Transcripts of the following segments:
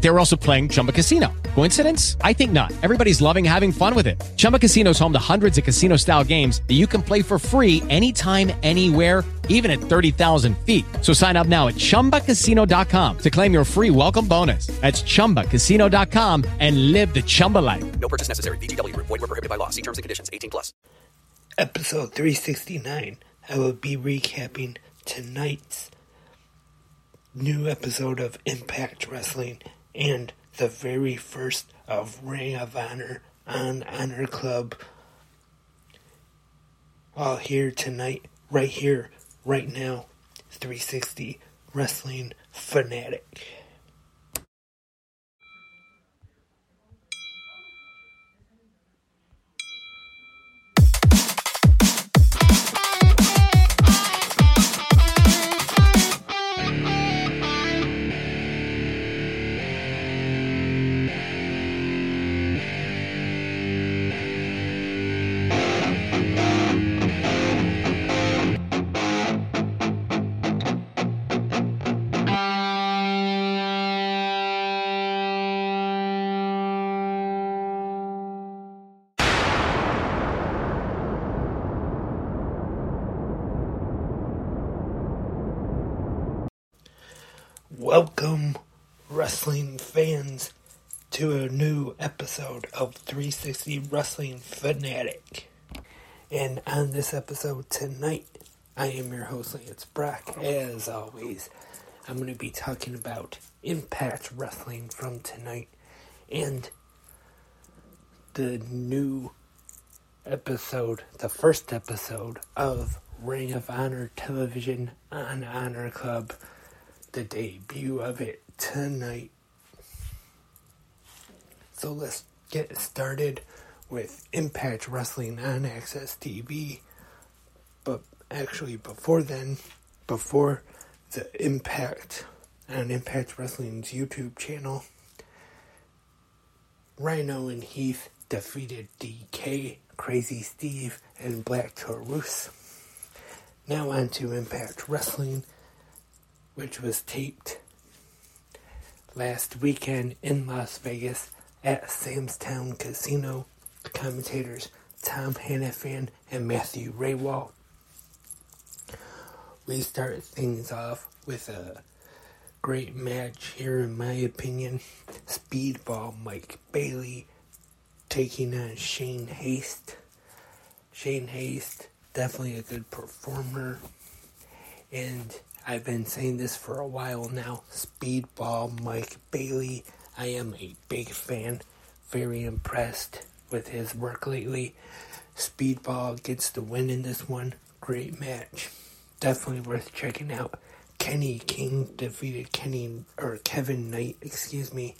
They were also playing Chumba Casino. Coincidence? I think not. Everybody's loving having fun with it. Chumba Casino is home to hundreds of casino-style games that you can play for free anytime, anywhere even at 30,000 feet. So sign up now at ChumbaCasino.com to claim your free welcome bonus. That's ChumbaCasino.com and live the Chumba life. No purchase necessary. VGW. Void were prohibited by law. See terms and conditions. 18 plus. Episode 369. I will be recapping tonight's new episode of Impact Wrestling and the very first of Ring of Honor on Honor Club. All here tonight, right here right now 360 Wrestling Fanatic. Welcome, wrestling fans, to a new episode of 360 Wrestling Fanatic. And on this episode tonight, I am your host, Lance Brock. As always, I'm going to be talking about Impact Wrestling from tonight and the new episode, the first episode of Ring of Honor Television on Honor Club the debut of it tonight. So let's get started with Impact Wrestling on AXS TV. But actually, before then, before the Impact on Impact Wrestling's YouTube channel, Rhino and Heath defeated DK, Crazy Steve, and Black Taurus. Now on to Impact Wrestling which was taped last weekend in Las Vegas at Sam's Town Casino. Commentators Tom Hannifan and Matthew Rehwoldt. We start things off with a great match here, in my opinion. Speedball Mike Bailey taking on Shane Haste. Shane Haste, definitely a good performer. And I've been saying this for a while now. Speedball Mike Bailey. I am a big fan. Very impressed with his work lately. Speedball gets the win in this one. Great match. Definitely worth checking out. Kenny King defeated Kenny or Kevin Knight, excuse me.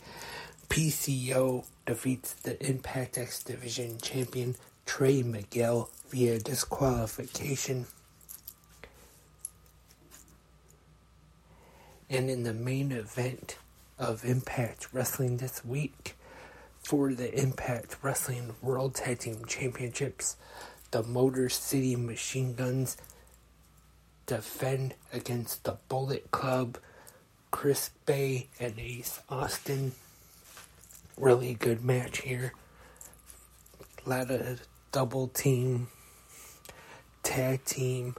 PCO defeats the Impact X Division champion Trey Miguel via disqualification. And in the main event of Impact Wrestling this week, for the Impact Wrestling World Tag Team Championships, the Motor City Machine Guns defend against the Bullet Club, Chris Bey, and Ace Austin. Really good match here. A lot of double team, tag team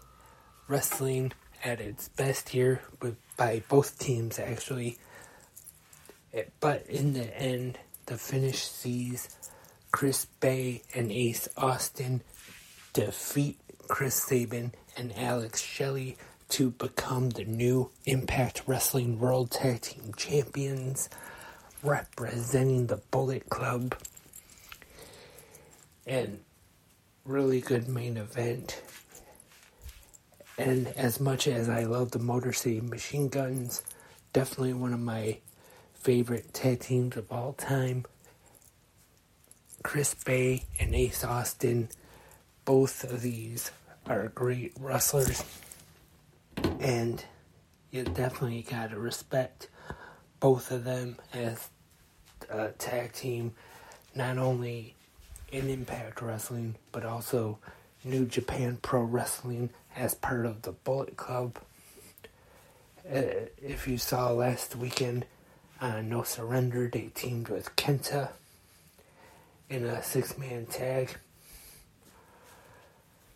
wrestling at its best here with by both teams actually. Eh, but in the end, the finish sees Chris Bey and Ace Austin defeat Chris Sabin and Alex Shelley to become the new Impact Wrestling World Tag Team Champions, representing the Bullet Club. And really good main event. And as much as I love the Motor City Machine Guns, definitely one of my favorite tag teams of all time. Chris Bey and Ace Austin, both of these are great wrestlers. And you definitely gotta respect both of them as a tag team, not only in Impact Wrestling, but also New Japan Pro Wrestling as part of the Bullet Club. Uh, if you saw last weekend on No Surrender, they teamed with Kenta in a six man tag.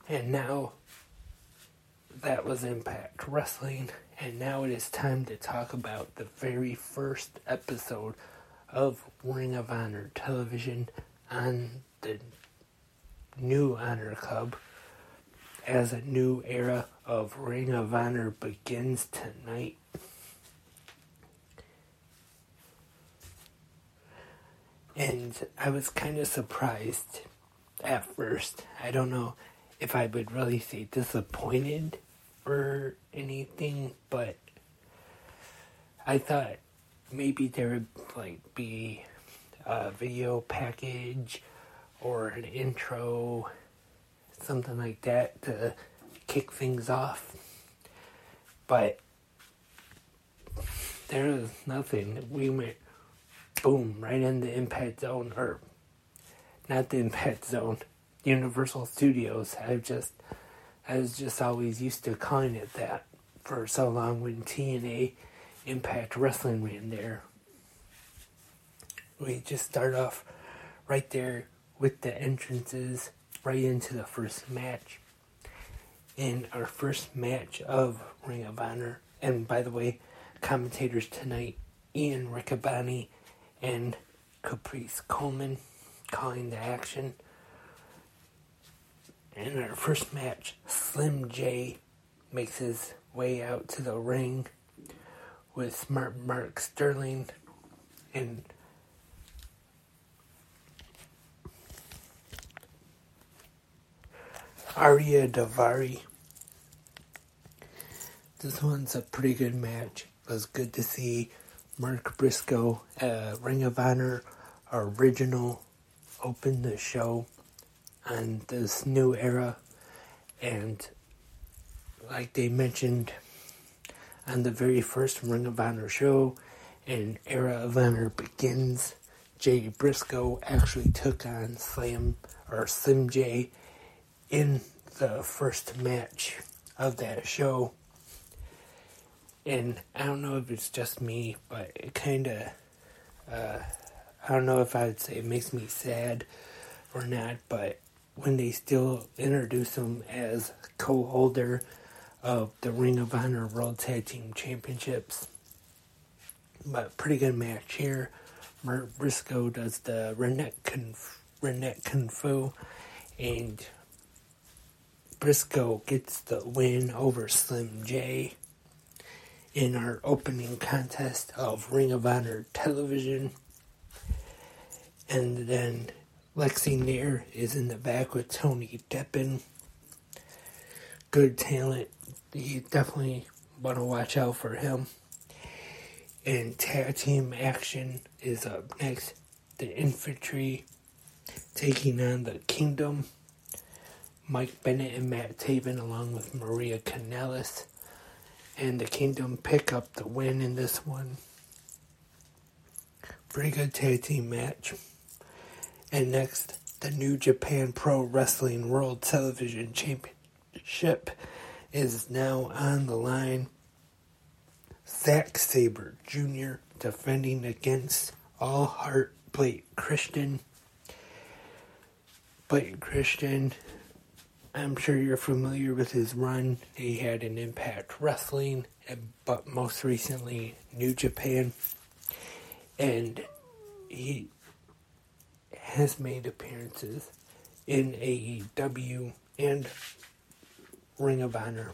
And now that was Impact Wrestling, and now it is time to talk about the very first episode of Ring of Honor television on the new Honor Club as a new era of Ring of Honor begins tonight. And I was kind of surprised at first. I don't know if I would really say disappointed or anything, but I thought maybe there would like be a video package or an intro, something like that to kick things off. But there was nothing. We went boom right in the impact zone, or not the impact zone, Universal Studios. I've just, I was just always used to calling it that for so long when TNA Impact Wrestling ran there. We just start off right there with the entrances right into the first match. In our first match of Ring of Honor, and by the way, commentators tonight Ian Riccaboni and Caprice Coleman calling the action. In our first match, Slim J makes his way out to the ring with Smart Mark Sterling and Arya Daivari. This one's a pretty good match. It was good to see Mark Briscoe, uh, Ring of Honor original, open the show on this new era. And like they mentioned on the very first Ring of Honor show, an era of honor begins. Jay Briscoe actually took on Slam or Slim J in the first match of that show. And I don't know if it's just me, but it kind of, uh, I don't know if I would say it makes me sad or not, but when they still introduce him as co holder of the Ring of Honor World Tag Team Championships. But pretty good match here. Mark Briscoe does the Conf- Redneck Kung Fu, and Briscoe gets the win over Slim J in our opening contest of Ring of Honor television. And then Lexi Nair is in the back with Tony Deppen. Good talent. You definitely want to watch out for him. And tag team action is up next. The Infantry taking on the Kingdom. Mike Bennett and Matt Taven, along with Maria Kanellis. And the Kingdom pick up the win in this one. Pretty good tag team match. And next, the New Japan Pro Wrestling World Television Championship is now on the line. Zack Sabre Jr. defending against All Heart Blake Christian. Blake Christian, I'm sure you're familiar with his run. He had an Impact Wrestling, but most recently New Japan. And he has made appearances in AEW and Ring of Honor.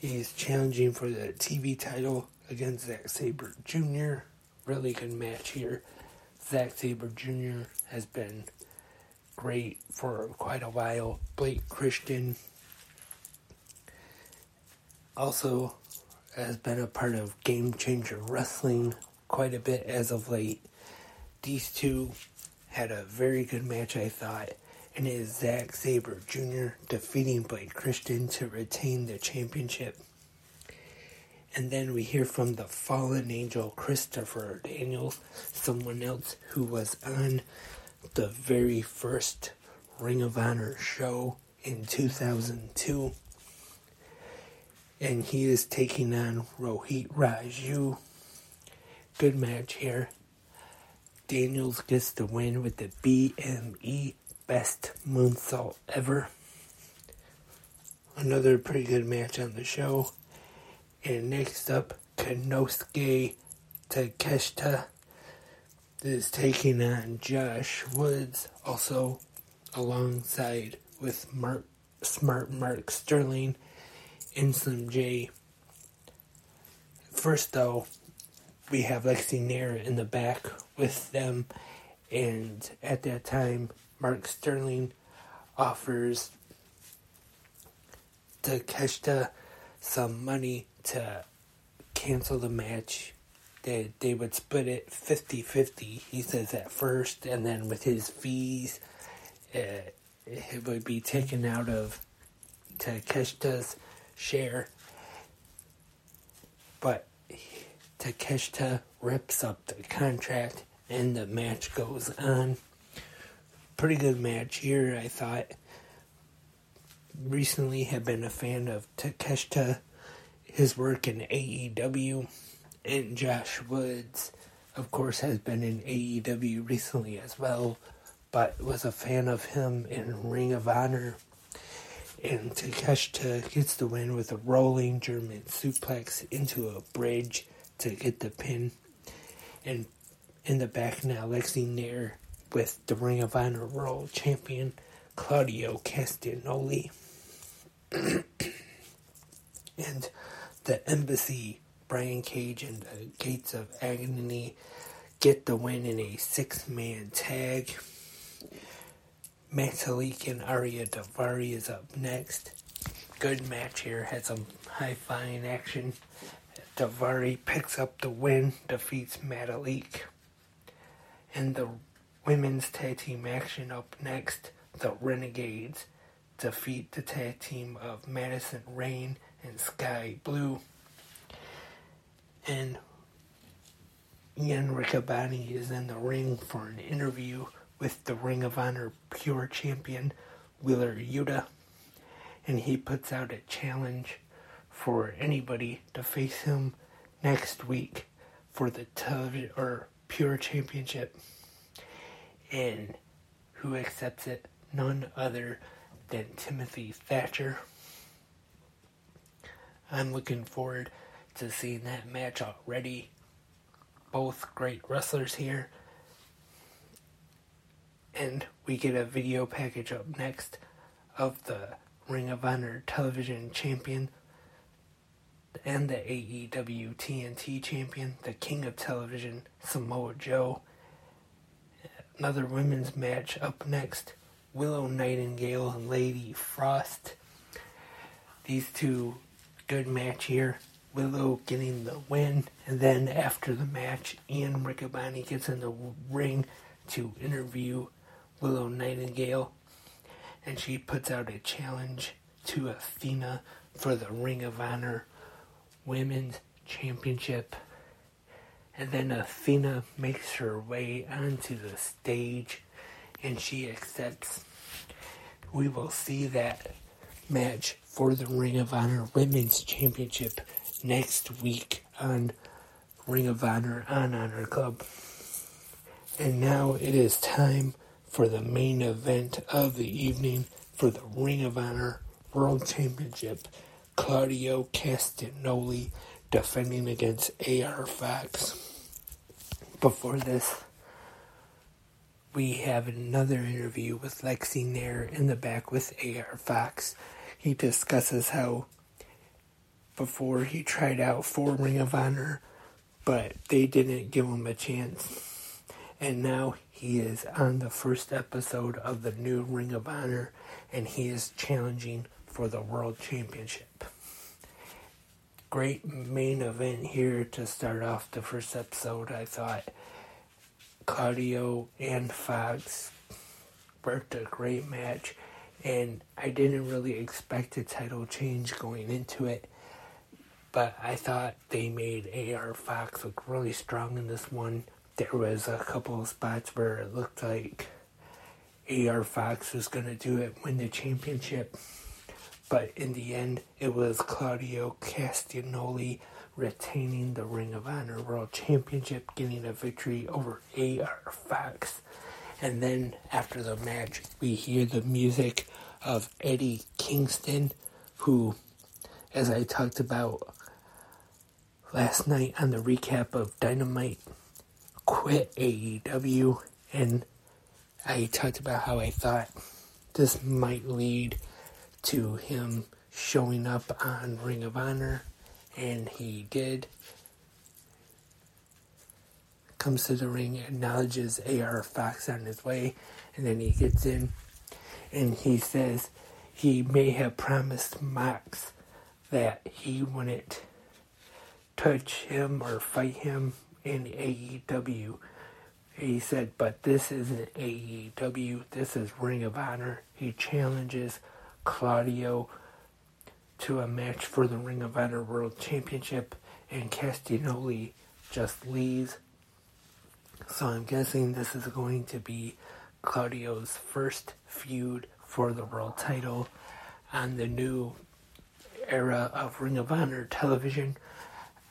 He's challenging for the TV title against Zack Sabre Jr. Really good match here. Zack Sabre Jr. has been great for quite a while. Blake Christian also has been a part of Game Changer Wrestling quite a bit as of late. These two had a very good match, I thought, and it is Zack Sabre Jr. defeating Blake Christian to retain the championship. And then we hear from the fallen angel Christopher Daniels, someone else who was on the very first Ring of Honor show in 2002. And he is taking on Rohit Raju. Good match here. Daniels gets the win with the BME Best Moonsault Ever. Another pretty good match on the show. And next up, Konosuke Takeshita is taking on Josh Woods, also alongside with Mark, Smart Mark Sterling and Slim J. First, though, we have Lexi Nair in the back with them, and at that time, Mark Sterling offers Takeshita some money to cancel the match. They, they would split it 50 50, he says at first, and then with his fees, uh, it would be taken out of Takeshita's share. But Takeshita rips up the contract and the match goes on. Pretty good match here, I thought. Recently have been a fan of Takeshita, his work in AEW, and Josh Woods, of course, has been in AEW recently as well, but was a fan of him in Ring of Honor. And Takeshita gets the win with a rolling German suplex into a bridge to get the pin. And in the back now, Lexi Nair with the Ring of Honor World Champion Claudio Castagnoli. and the Embassy, Brian Cage and the Gates of Agony get the win in a six man tag. Metalik and Arya Daivari is up next. Good match here, had some high flying action. Daivari picks up the win, defeats Metalik. And the women's tag team action up next, the Renegades defeat the tag team of Madison Rayne and Skye Blue. And Ian Riccaboni is in the ring for an interview with the Ring of Honor Pure Champion Wheeler Yuta. And he puts out a challenge for anybody to face him next week for the television or Pure Championship. And who accepts it? None other than Timothy Thatcher. I'm looking forward to seeing that match already. Both great wrestlers here. And we get a video package up next of the Ring of Honor television champion and the AEW TNT champion, the King of Television, Samoa Joe. Another women's match up next Willow Nightingale and Lady Frost. These two, good match here. Willow getting the win, and then after the match, Ian Riccaboni gets in the ring to interview Willow Nightingale, and she puts out a challenge to Athena for the Ring of Honor Women's Championship. And then Athena makes her way onto the stage and she accepts. We will see that match for the Ring of Honor Women's Championship next week on Ring of Honor on Honor Club. And now it is time for the main event of the evening for the Ring of Honor World Championship. Claudio Castagnoli defending against AR Fox. Before this, we have another interview with Lexi Nair in the back with AR Fox. He discusses how before he tried out for Ring of Honor, but they didn't give him a chance. And now He is on the first episode of the new Ring of Honor and he is challenging for the World Championship. Great main event here to start off the first episode. I thought Claudio and Fox worked a great match, and I didn't really expect a title change going into it. But I thought they made AR Fox look really strong in this one there was a couple of spots where it looked like AR Fox was going to do it, win the championship. But in the end, it was Claudio Castagnoli retaining the Ring of Honor World Championship, getting a victory over AR Fox. And then after the match, we hear the music of Eddie Kingston, who, as I talked about last night on the recap of Dynamite, quit AEW, and I talked about how I thought this might lead to him showing up on Ring of Honor, and he did. Comes to the ring, acknowledges AR Fox on his way, and then he gets in and he says he may have promised Mox that he wouldn't touch him or fight him in AEW. He said, but this isn't AEW, this is Ring of Honor. He challenges Claudio to a match for the Ring of Honor World Championship, and Castagnoli just leaves. So I'm guessing this is going to be Claudio's first feud for the world title on the new era of Ring of Honor television.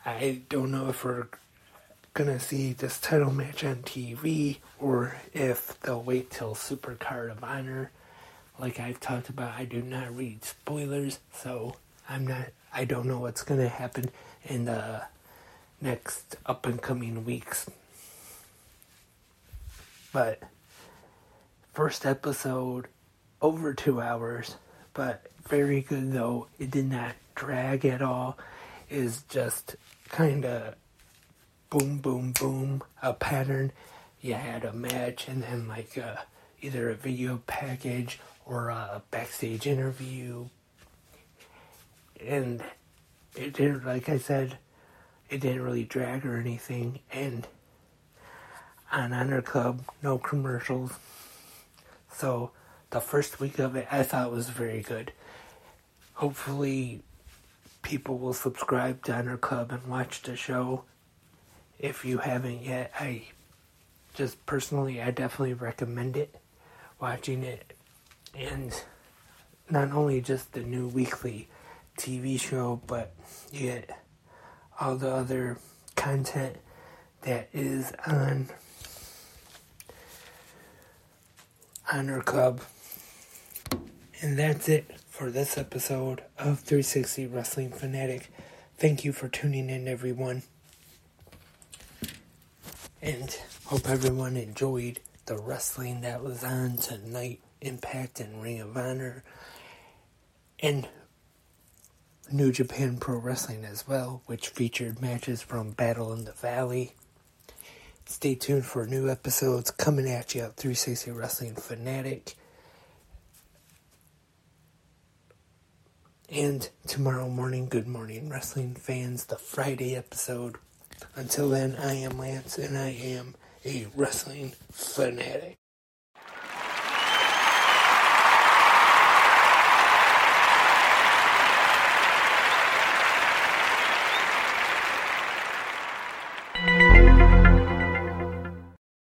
I don't know if we're gonna see this title match on TV or if they'll wait till Super Card of Honor. Like I've talked about, I do not read spoilers, so I'm not. I don't know what's gonna happen in the next up and coming weeks. But first episode, over two hours, but very good though. It did not drag at all. Is just kind of boom, boom, boom, a pattern. You had a match and then like a, uh, either a video package or a backstage interview. And it didn't, like I said, it didn't really drag or anything. And on Honor Club, no commercials. So the first week of it, I thought was very good. Hopefully, people will subscribe to Honor Club and watch the show if you haven't yet, I just personally, I definitely recommend it, watching it, and not only just the new weekly TV show, but you get all the other content that is on Honor Club. And that's it for this episode of 360 Wrestling Fanatic. Thank you for tuning in, everyone and hope everyone enjoyed the wrestling that was on tonight Impact and Ring of Honor and New Japan Pro Wrestling as well, which featured matches from Battle in the Valley. Stay tuned for new episodes coming at you at 360 Wrestling Fanatic. And tomorrow morning, Good Morning Wrestling fans, the Friday episode until then, I am Lance and I am a wrestling fanatic.